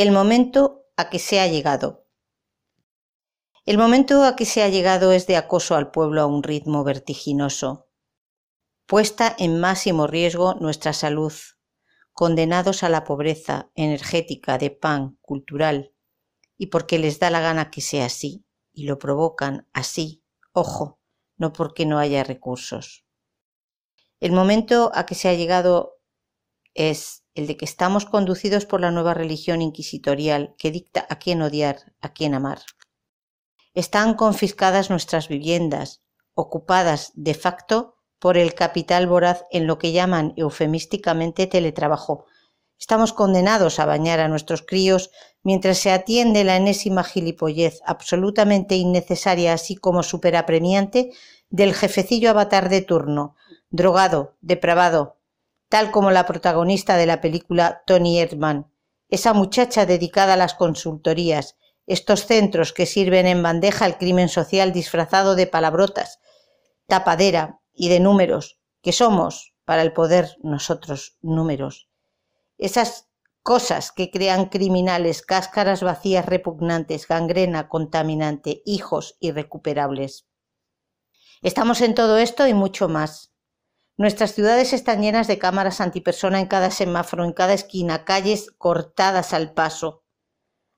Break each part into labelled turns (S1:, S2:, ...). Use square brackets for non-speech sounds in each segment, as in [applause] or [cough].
S1: El momento a que se ha llegado. El momento a que se ha llegado es de acoso al pueblo a un ritmo vertiginoso. Puesta en máximo riesgo nuestra salud, condenados a la pobreza energética de pan cultural, y porque les da la gana que sea así, y lo provocan así, ojo, no porque no haya recursos. El momento a que se ha llegado es el de que estamos conducidos por la nueva religión inquisitorial que dicta a quién odiar, a quién amar. Están confiscadas nuestras viviendas, ocupadas de facto por el capital voraz en lo que llaman eufemísticamente teletrabajo. Estamos condenados a bañar a nuestros críos mientras se atiende la enésima gilipollez absolutamente innecesaria así como superapremiante del jefecillo avatar de turno, drogado, depravado, tal como la protagonista de la película Tony Erdmann, esa muchacha dedicada a las consultorías, estos centros que sirven en bandeja al crimen social disfrazado de palabrotas, tapadera y de números, que somos, para el poder, nosotros, números. Esas cosas que crean criminales, cáscaras vacías repugnantes, gangrena contaminante, hijos irrecuperables. Estamos en todo esto y mucho más. Nuestras ciudades están llenas de cámaras antipersona en cada semáforo, en cada esquina, calles cortadas al paso.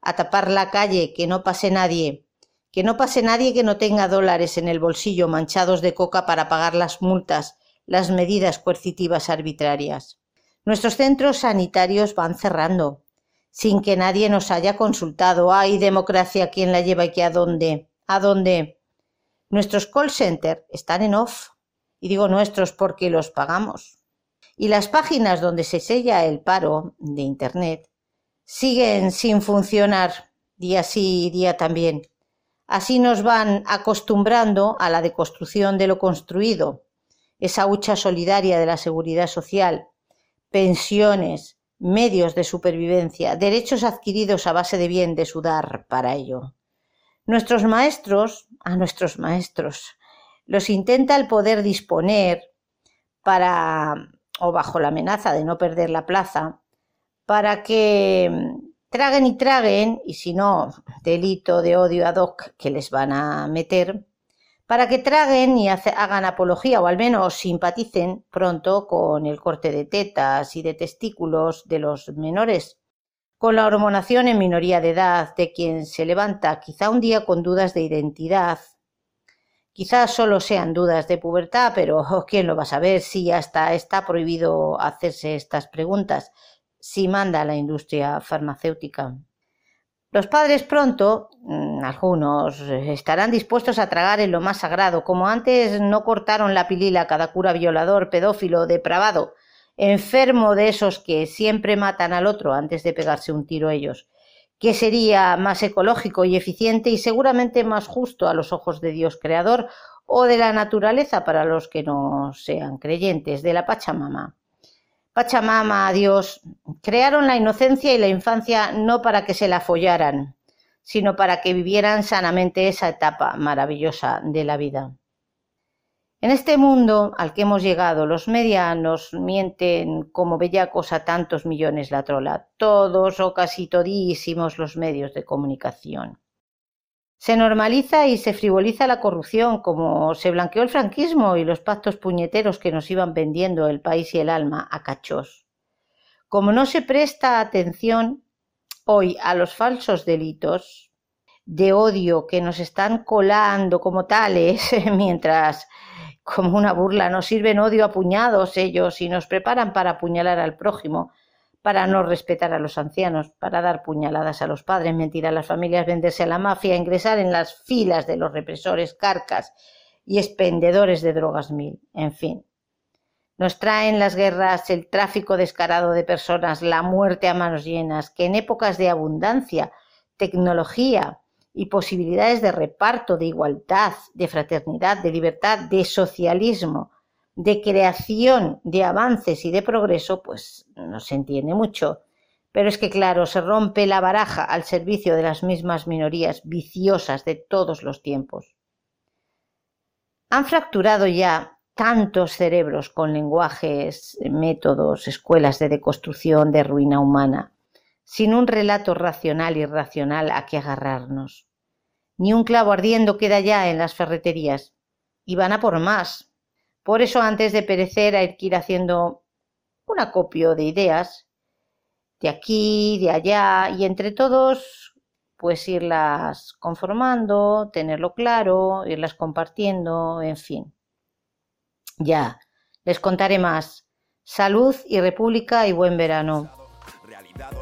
S1: A tapar la calle, que no pase nadie. Que no pase nadie que no tenga dólares en el bolsillo manchados de coca para pagar las multas, las medidas coercitivas arbitrarias. Nuestros centros sanitarios van cerrando, sin que nadie nos haya consultado. ¿Hay democracia, ¿quién la lleva y qué a dónde? ¿A dónde? Nuestros call centers están en off y digo nuestros porque los pagamos. Y las páginas donde se sella el paro de Internet siguen sin funcionar día sí y día también. Así nos van acostumbrando a la deconstrucción de lo construido, esa hucha solidaria de la seguridad social, pensiones, medios de supervivencia, derechos adquiridos a base de bien de sudar para ello. Nuestros maestros, a nuestros maestros, los intenta el poder disponer para, o bajo la amenaza de no perder la plaza, para que mm, traguen y traguen, y si no, delito de odio ad hoc que les van a meter, para que traguen y hagan apología o al menos simpaticen pronto con el corte de tetas y de testículos de los menores, con la hormonación en minoría de edad de quien se levanta quizá un día con dudas de identidad Quizás solo sean dudas de pubertad, pero ¿quién lo va a saber si hasta está prohibido hacerse estas preguntas? Si manda la industria farmacéutica. Los padres pronto, mm, algunos, estarán dispuestos a tragar en lo más sagrado, como antes no cortaron la pilila cada cura violador, pedófilo, depravado, enfermo de esos que siempre matan al otro antes de pegarse un tiro ellos que sería más ecológico y eficiente y seguramente más justo a los ojos de Dios creador o de la naturaleza para los que no sean creyentes, de la Pachamama. Pachamama, Dios, crearon la inocencia y la infancia no para que se la follaran, sino para que vivieran sanamente esa etapa maravillosa de la vida. En este mundo al que hemos llegado, los medianos mienten como bellacos a tantos millones la trola, todos o casi todísimos los medios de comunicación. Se normaliza y se frivoliza la corrupción, como se blanqueó el franquismo y los pactos puñeteros que nos iban vendiendo el país y el alma a cachos. Como no se presta atención hoy a los falsos delitos de odio que nos están colando como tales, [laughs] mientras como una burla, nos sirven odio a puñados ellos y nos preparan para apuñalar al prójimo, para no respetar a los ancianos, para dar puñaladas a los padres, mentir a las familias, venderse a la mafia, ingresar en las filas de los represores, carcas y expendedores de drogas mil, en fin. Nos traen las guerras, el tráfico descarado de personas, la muerte a manos llenas, que en épocas de abundancia, tecnología, y posibilidades de reparto, de igualdad, de fraternidad, de libertad, de socialismo, de creación, de avances y de progreso, pues no se entiende mucho. Pero es que, claro, se rompe la baraja al servicio de las mismas minorías viciosas de todos los tiempos. Han fracturado ya tantos cerebros con lenguajes, métodos, escuelas de deconstrucción, de ruina humana, sin un relato racional y racional a que agarrarnos. Ni un clavo ardiendo queda ya en las ferreterías, y van a por más. Por eso antes de perecer hay que ir haciendo un acopio de ideas, de aquí, de allá, y entre todos, pues irlas conformando, tenerlo claro, irlas compartiendo, en fin. Ya, les contaré más. Salud y república y buen verano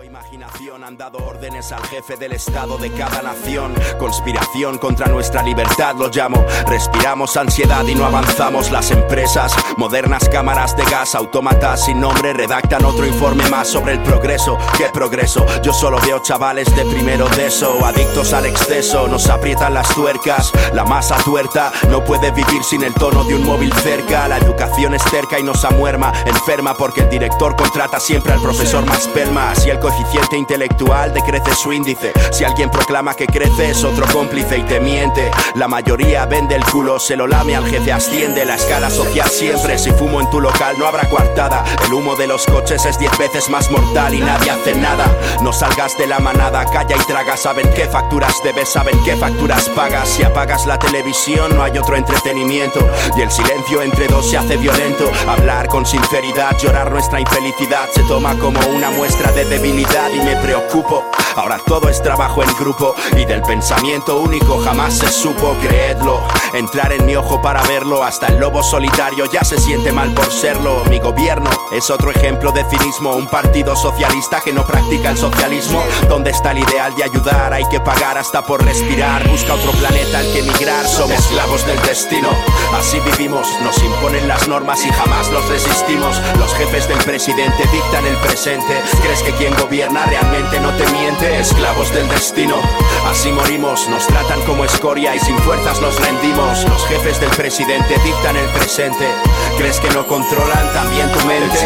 S2: imaginación han dado órdenes al jefe del estado de cada nación. Conspiración contra nuestra libertad lo llamo. Respiramos ansiedad y no avanzamos las empresas. Modernas cámaras de gas, autómatas sin nombre redactan otro informe más sobre el progreso. ¿Qué progreso? Yo solo veo chavales de primero de eso, adictos al exceso, nos aprietan las tuercas. La masa tuerta no puede vivir sin el tono de un móvil cerca. La educación es cerca y nos amuerma, enferma porque el director contrata siempre al profesor más pelmas y el coeficiente intelectual decrece su índice. Si alguien proclama que crece es otro cómplice y te miente. La mayoría vende el culo, se lo lame al jefe, asciende la escala social siempre. Si fumo en tu local no habrá coartada. El humo de los coches es diez veces más mortal y nadie hace nada. No salgas de la manada, calla y traga. Saben qué facturas debes, saben qué facturas pagas. Si apagas la televisión no hay otro entretenimiento. Y el silencio entre dos se hace violento. Hablar con sinceridad, llorar nuestra infelicidad se toma como una muestra de debilità, li ne preoccupo. Ahora todo es trabajo en grupo y del pensamiento único jamás se supo, creedlo. Entrar en mi ojo para verlo, hasta el lobo solitario ya se siente mal por serlo. Mi gobierno es otro ejemplo de cinismo, un partido socialista que no practica el socialismo. ¿Dónde está el ideal de ayudar? Hay que pagar hasta por respirar. Busca otro planeta al que emigrar, somos esclavos del destino. Así vivimos, nos imponen las normas y jamás los resistimos. Los jefes del presidente dictan el presente. ¿Crees que quien gobierna realmente no te miente? Esclavos del destino. Así morimos, nos tratan como escoria y sin fuerzas nos rendimos. Los jefes del presidente dictan el presente. ¿Crees que no controlan también tu mente?